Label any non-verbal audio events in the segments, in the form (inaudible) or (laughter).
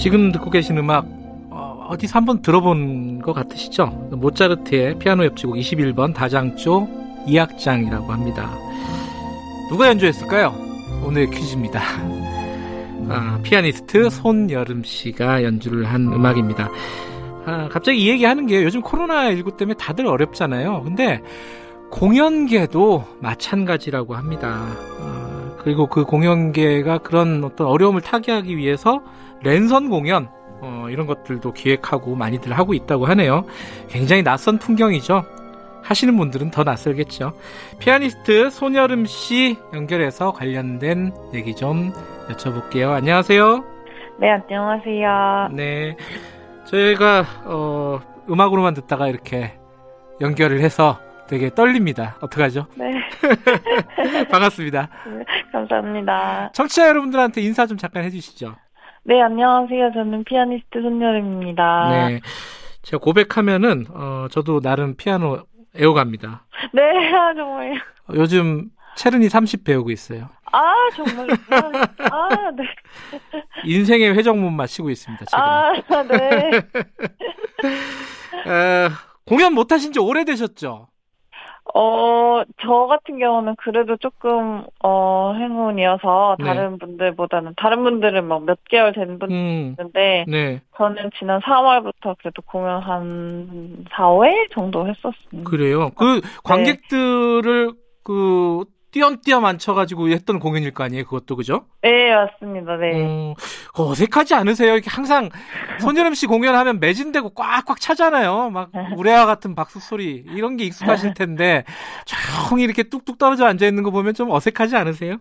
지금 듣고 계신 음악 어, 디서 한번 들어본 것 같으시죠? 모차르트의 피아노 옆지곡 21번 다장조 2악장이라고 합니다. 누가 연주했을까요? 오늘의 퀴즈입니다. 아, 피아니스트 손여름 씨가 연주를 한 음악입니다. 아, 갑자기 이 얘기 하는 게 요즘 코로나19 때문에 다들 어렵잖아요. 근데 공연계도 마찬가지라고 합니다. 아, 그리고 그 공연계가 그런 어떤 어려움을 타개하기 위해서 랜선 공연 어, 이런 것들도 기획하고 많이들 하고 있다고 하네요. 굉장히 낯선 풍경이죠. 하시는 분들은 더 낯설겠죠. 피아니스트 손여름 씨 연결해서 관련된 얘기 좀 여쭤볼게요. 안녕하세요. 네, 안녕하세요. 네. 저희가 어, 음악으로만 듣다가 이렇게 연결을 해서 되게 떨립니다. 어떡하죠? 네. (laughs) 반갑습니다. 네, 감사합니다. 청취자 여러분들한테 인사 좀 잠깐 해주시죠. 네, 안녕하세요. 저는 피아니스트 손여름입니다. 네. 제가 고백하면은, 어, 저도 나름 피아노 애호갑니다. 네, (laughs) 아, 정말요. 요즘 체르니 30 배우고 있어요. 아, 정말요? 아, 네. 인생의 회전문 마치고 있습니다, 지금. 아, 네. (laughs) (laughs) 에, 공연 못 하신 지 오래되셨죠? 어, 저 같은 경우는 그래도 조금, 어, 행운이어서 네. 다른 분들보다는, 다른 분들은 막 몇 개월 된 분들 음, 네. 저는 지난 3월부터 그래도 공연 한 4, 5회 정도 했었습니다. 그래요. 그 관객들을 그 띄엄띄엄 앉혀가지고 했던 공연일 거 아니에요? 그것도 그죠? 네, 맞습니다. 네. 음, 그 어색하지 않으세요? 이렇게 항상 손여름 씨 공연하면 매진되고 꽉꽉 차잖아요. 막 우레와 같은 박수 소리 이런 게 익숙하실 텐데 조용히 이렇게 뚝뚝 떨어져 앉아 있는 거 보면 좀 어색하지 않으세요?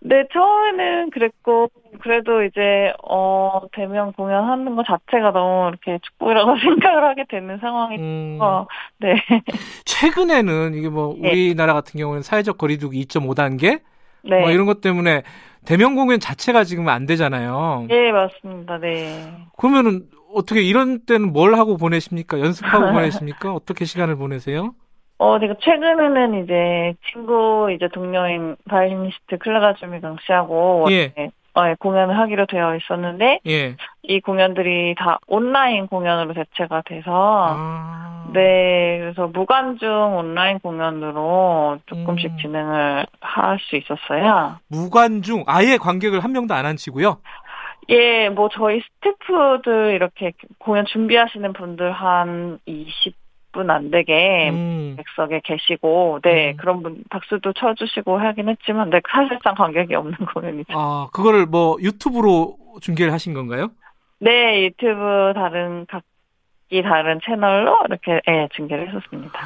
네, 처음에는 그랬고, 그래도 이제, 어, 대면 공연하는 것 자체가 너무 이렇게 축복이라고 (laughs) 생각을 하게 되는 상황이 음, 어, 네. (laughs) 최근에는 이게 뭐 네. 우리나라 같은 경우는 사회적 거리두기 2.5단계 네. 뭐 이런 것 때문에 대면 공연 자체가 지금 안 되잖아요. 예, 맞습니다. 네. 그러면은 어떻게 이런 때는 뭘 하고 보내십니까? 연습하고 (laughs) 보내십니까? 어떻게 시간을 보내세요? 어, 제가 최근에는 이제 친구, 이제 동료인 바이올리니스트 클라라 주미강 씨하고 예. 어, 예, 공연을 하기로 되어 있었는데, 예. 이 공연들이 다 온라인 공연으로 대체가 돼서, 아. 네, 그래서 무관중 온라인 공연으로 조금씩 음. 진행을 할 수 있었어요. 무관중 아예 관객을 한 명도 안 앉히고요. 예, 뭐 저희 스태프들 이렇게 공연 준비하시는 분들 한 20 분 안 되게 음. 객석에 계시고, 네, 음. 그런 분 박수도 쳐주시고 하긴 했지만, 네, 사실상 관객이 없는 (laughs) 공연이죠. 아 그거를 뭐 유튜브로 중계를 하신 건가요? 네, 유튜브 다른 각기 다른 채널로 이렇게 예, 중계를 했었습니다.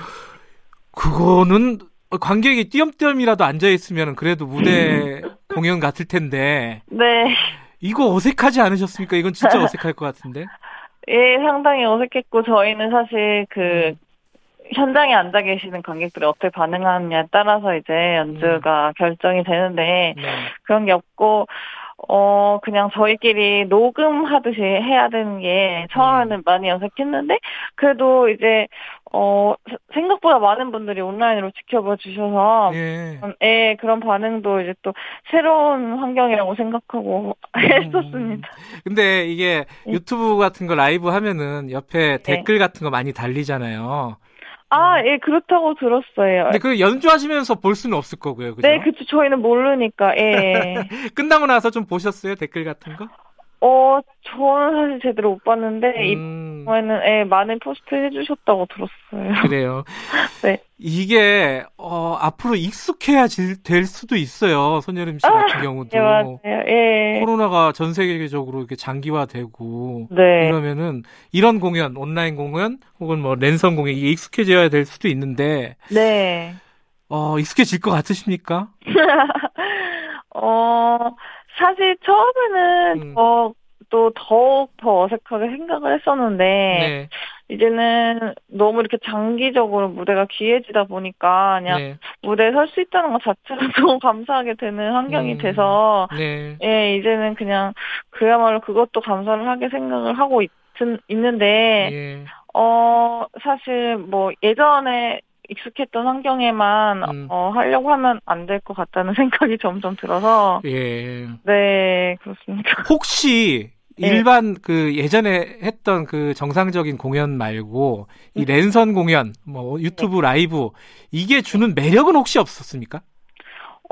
그거는 관객이 띄엄띄엄이라도 앉아 있으면 그래도 무대 공연 같을 텐데 네, 이거 어색하지 않으셨습니까? 이건 진짜 (laughs) 어색할 것 같은데. 예, 상당히 어색했고 저희는 사실 그 현장에 앉아 계시는 관객들이 어떻게 반응하느냐에 따라서 이제 연주가 결정이 되는데 네. 그런 게 없고 어 그냥 저희끼리 녹음하듯이 해야 되는 게 처음에는 많이 어색했는데 그래도 이제 어 세- 생각보다 많은 분들이 온라인으로 지켜봐 주셔서 예. 음, 예, 그런 반응도 이제 또 새로운 환경이라고 생각하고 (laughs) 했었습니다. 근데 이게 네. 유튜브 같은 거 라이브 하면은 옆에 댓글 같은 거 많이 달리잖아요. 아, 예, 그렇다고 들었어요. 근데 그 연주하시면서 볼 수는 없을 거고요. 그죠? 네, 그쵸. 저희는 모르니까, 예. (laughs) 끝나고 나서 좀 보셨어요? 댓글 같은 거? 어, 저는 사실 제대로 못 봤는데, 이 음. 경우에는 예, 많은 포스트 해주셨다고 들었어요. 그래요. (laughs) 네. 이게 어, 앞으로 익숙해야 질, 될 수도 있어요. 손여름 씨 같은 경우도. 예, 맞아요. 예. 코로나가 전 세계적으로 이렇게 장기화되고 네. 이러면은 이런 공연, 온라인 공연 혹은 뭐 랜선 공연 이게 익숙해져야 될 수도 있는데 네. 어, 익숙해질 것 같으십니까? (laughs) 어, 사실 처음에는 음. 저 도 더욱 더 어색하게 생각을 했었는데, 네. 이제는 너무 이렇게 장기적으로 무대가 귀해지다 보니까 그냥 네. 무대에 설 수 있다는 것 자체가 (laughs) 너무 감사하게 되는 환경이 음. 돼서, 네. 예, 이제는 그냥 그야말로 그것도 감사를 하게 생각을 하고 있, 있는데, 예. 어, 사실 뭐 예전에 익숙했던 환경에만 음. 어, 하려고 하면 안 될 것 같다는 (laughs) 생각이 점점 들어서 예. 네 그렇습니다. 혹시 네. 일반 그 예전에 했던 그 정상적인 공연 말고 이 음. 랜선 공연, 뭐 유튜브 네. 라이브 이게 주는 매력은 혹시 없었습니까?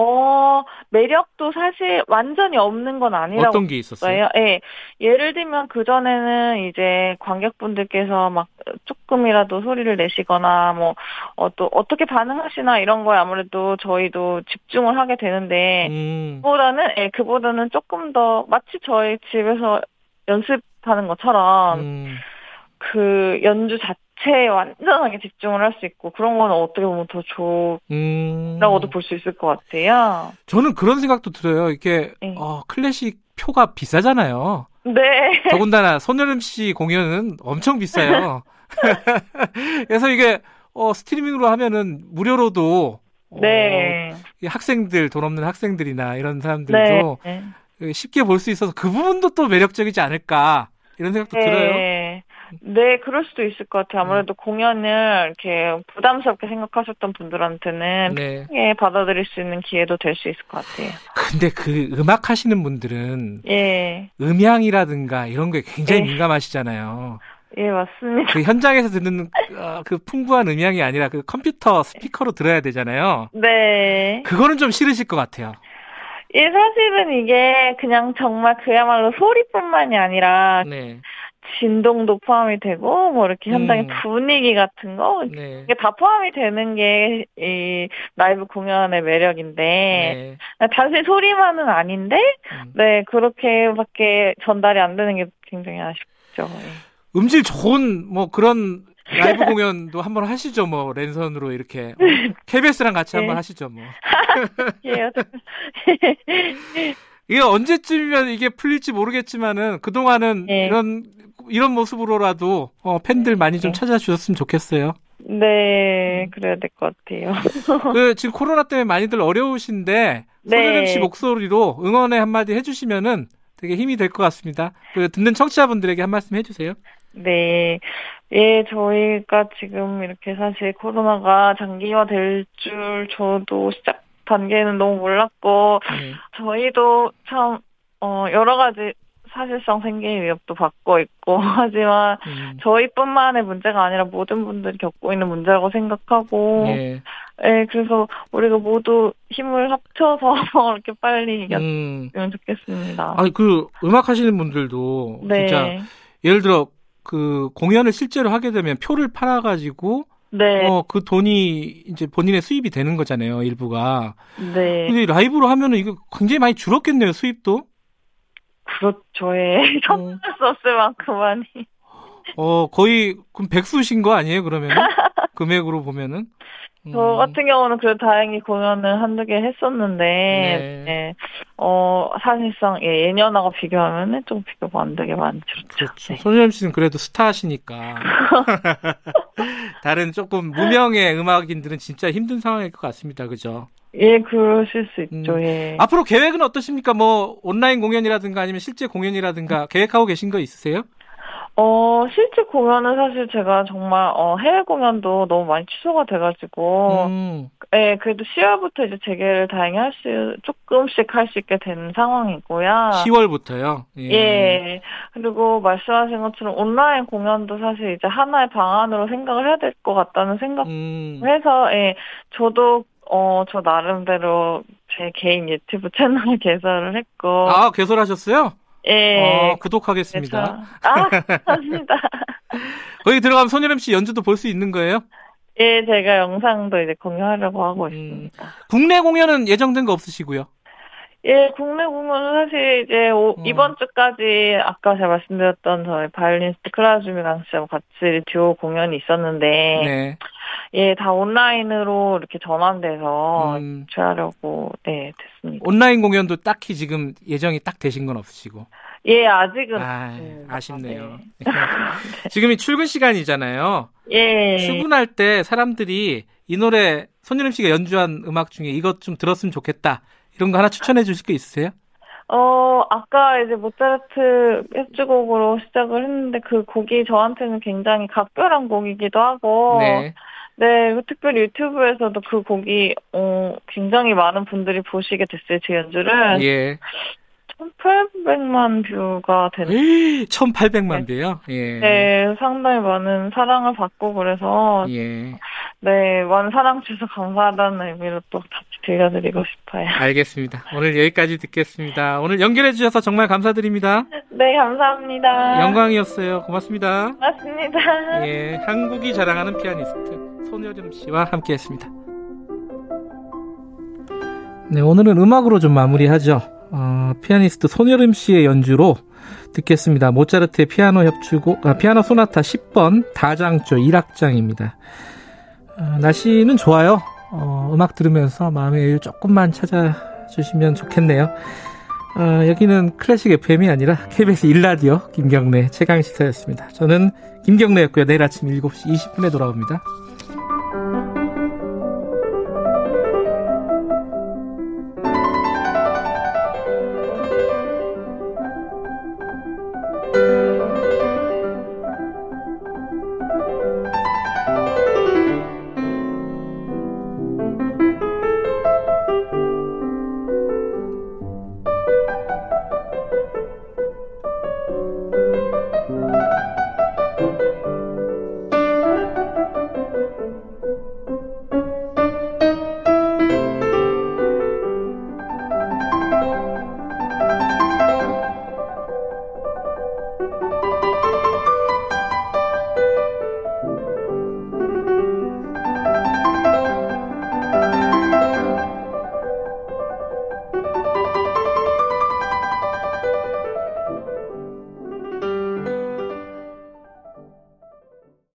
어 매력도 사실 완전히 없는 건 아니라고 어떤 게 있었어요? 예. 예를 들면 그 전에는 이제 관객분들께서 막 조금이라도 소리를 내시거나 뭐 어, 또 어떻게 반응하시나 이런 거에 아무래도 저희도 집중을 하게 되는데 음. 그보다는 예, 그보다는 조금 더 마치 저희 집에서 연습하는 것처럼 음. 그 연주 자체에 완전하게 집중을 할 수 있고 그런 거는 어떻게 보면 더 좋다고도 음. 볼수 있을 것 같아요. 저는 그런 생각도 들어요. 이게 네. 어, 클래식 표가 비싸잖아요. 네. 더군다나 손여름 씨 공연은 엄청 비싸요. (laughs) (laughs) 그래서 이게 어, 스트리밍으로 하면은 무료로도 어, 네. 이 학생들 돈 없는 학생들이나 이런 사람들도 네. 쉽게 볼 수 있어서 그 부분도 또 매력적이지 않을까 이런 생각도 들어요. 네. 네, 그럴 수도 있을 것 같아요. 아무래도 공연을 이렇게 부담스럽게 생각하셨던 분들한테는 네. 예, 받아들일 수 있는 기회도 될 수 있을 것 같아요. 근데 그 음악 하시는 분들은 예, 음향이라든가 이런 게 굉장히 네. 민감하시잖아요. 예, 맞습니다. 그 현장에서 듣는 어, 그 풍부한 음향이 아니라 그 컴퓨터 스피커로 들어야 되잖아요. 네. 그거는 좀 싫으실 것 같아요. 예, 사실은 이게 그냥 정말 그야말로 소리뿐만이 아니라 네. 진동도 포함이 되고, 뭐 이렇게 현장의 음. 분위기 같은 거, 네. 이게 다 포함이 되는 게 이 라이브 공연의 매력인데, 네. 단순히 소리만은 아닌데, 음. 네, 그렇게밖에 전달이 안 되는 게 굉장히 아쉽죠. 예. 음질 좋은 뭐 그런 라이브 공연도 한번 하시죠. 뭐 랜선으로 이렇게 어, KBS랑 같이 한번 네. 하시죠. 뭐 (laughs) 예, 이게 언제쯤이면 이게 풀릴지 모르겠지만은 그 동안은 네. 이런 이런 모습으로라도 어, 팬들 많이 좀 네. 찾아주셨으면 좋겠어요. 네, 그래야 될 것 같아요. (laughs) 그 지금 코로나 때문에 많이들 어려우신데 네. 손예림 씨 목소리로 응원의 한마디 해주시면은 되게 힘이 될 것 같습니다. 그 듣는 청취자분들에게 한 말씀 해주세요. 네. 예, 저희가 지금 이렇게 사실 코로나가 장기화 될 줄 저도 시작 단계는 너무 몰랐고, 네. 저희도 참, 어, 여러 가지 사실상 생계 위협도 받고 있고, (laughs) 하지만 음. 저희뿐만의 문제가 아니라 모든 분들이 겪고 있는 문제라고 생각하고, 예. 예, 그래서 우리가 모두 힘을 합쳐서 (laughs) 이렇게 빨리 이겼으면 음. 좋겠습니다. 아니 그 음악 하시는 분들도 네. 진짜 예를 들어 그 공연을 실제로 하게 되면 표를 팔아가지고 네. 어 그 돈이 이제 본인의 수입이 되는 거잖아요 일부가. 네. 근데 라이브로 하면은 이거 굉장히 많이 줄었겠네요 수입도. 그렇죠. 예. 어, 수 없을 만큼 많이. 어 거의 그럼 백수신 거 아니에요 그러면은 (laughs) 금액으로 보면은. 음, 저 같은 경우는 그래도 다행히 공연을 한두 개 했었는데, 네. 네. 어, 사실상, 예, 예년하고 비교하면은 좀 비교가 안 되게 많이 줄었죠. 그렇죠. 네. 손예림 씨는 그래도 스타시니까. (laughs) 다른 조금 무명의 음악인들은 진짜 힘든 상황일 것 같습니다. 그죠? 예, 그러실 수 있죠, 음. 예. 앞으로 계획은 어떠십니까? 뭐 온라인 공연이라든가 아니면 실제 공연이라든가 계획하고 계신 거 있으세요? 어, 실제 공연은 사실 제가 정말, 어, 해외 공연도 너무 많이 취소가 돼가지고, 음, 예, 그래도 10월부터 이제 재개를 다행히 할 수, 조금씩 할 수 있게 된 상황이고요. 10월부터요. 예. 그리고 말씀하신 것처럼 온라인 공연도 사실 이제 하나의 방안으로 생각을 해야 될 것 같다는 생각 음, 해서, 예, 저도, 어, 저 나름대로 제 개인 유튜브 채널 (laughs) 개설을 했고, 아 개설하셨어요? 예. 어, 구독하겠습니다. 그래서- 아, 감사합니다. (laughs) 거기 들어가면 손예림 씨 연주도 볼 수 있는 거예요? 예, 제가 영상도 이제 공유하려고 하고 음, 있습니다. 국내 공연은 예정된 거 없으시고요? 예, 국내 공연은 사실 이제 오, 음. 이번 주까지 아까 제가 말씀드렸던 저희 바이올리니스트 클라주미강 씨하고 같이 듀오 공연이 있었는데 네. 예, 다 온라인으로 이렇게 전환돼서 음. 하려고 네, 됐습니다. 온라인 공연도 딱히 지금 예정이 딱 되신 건 없으시고. 예, 아직은 아, 네, 아쉽네요. (laughs) 네. 지금이 출근 시간이잖아요. 예. 출근할 때 사람들이 이 노래 손유림 씨가 연주한 음악 중에 이것 좀 들었으면 좋겠다. 이런 거 하나 추천해 주실 게 있으세요? 어, 아까 이제 모차르트 협주곡으로 시작을 했는데 그 곡이 저한테는 굉장히 각별한 곡이기도 하고 네. 네, 그 특별히 유튜브에서도 그 곡이 어, 굉장히 많은 분들이 보시게 됐어요, 제 연주를. 예. 1,800만 뷰가 되는. 1,800만 뷰요? 예. 네, 상당히 많은 사랑을 받고 그래서. 예. 네, 많은 사랑 주셔서 감사하다는 의미로 또 들려드리고 싶어요. 알겠습니다. 오늘 여기까지 듣겠습니다. 오늘 연결해 주셔서 정말 감사드립니다. 네, 감사합니다. 영광이었어요. 고맙습니다. 고맙습니다. 예, 한국이 자랑하는 피아니스트 손여름 씨와 함께했습니다. 네, 오늘은 음악으로 좀 마무리하죠. 어, 피아니스트 손여름 씨의 연주로 듣겠습니다. 모차르트의 피아노 협주곡, 아, 피아노 소나타 10번 다장조 1악장입니다. 어, 날씨는 좋아요. 어, 음악 들으면서 마음의 여유 조금만 찾아주시면 좋겠네요. 어, 여기는 클래식 FM이 아니라 KBS 일라디오 김경래 최강 시사였습니다. 저는 김경래였고요. 내일 아침 7시 20분에 돌아옵니다.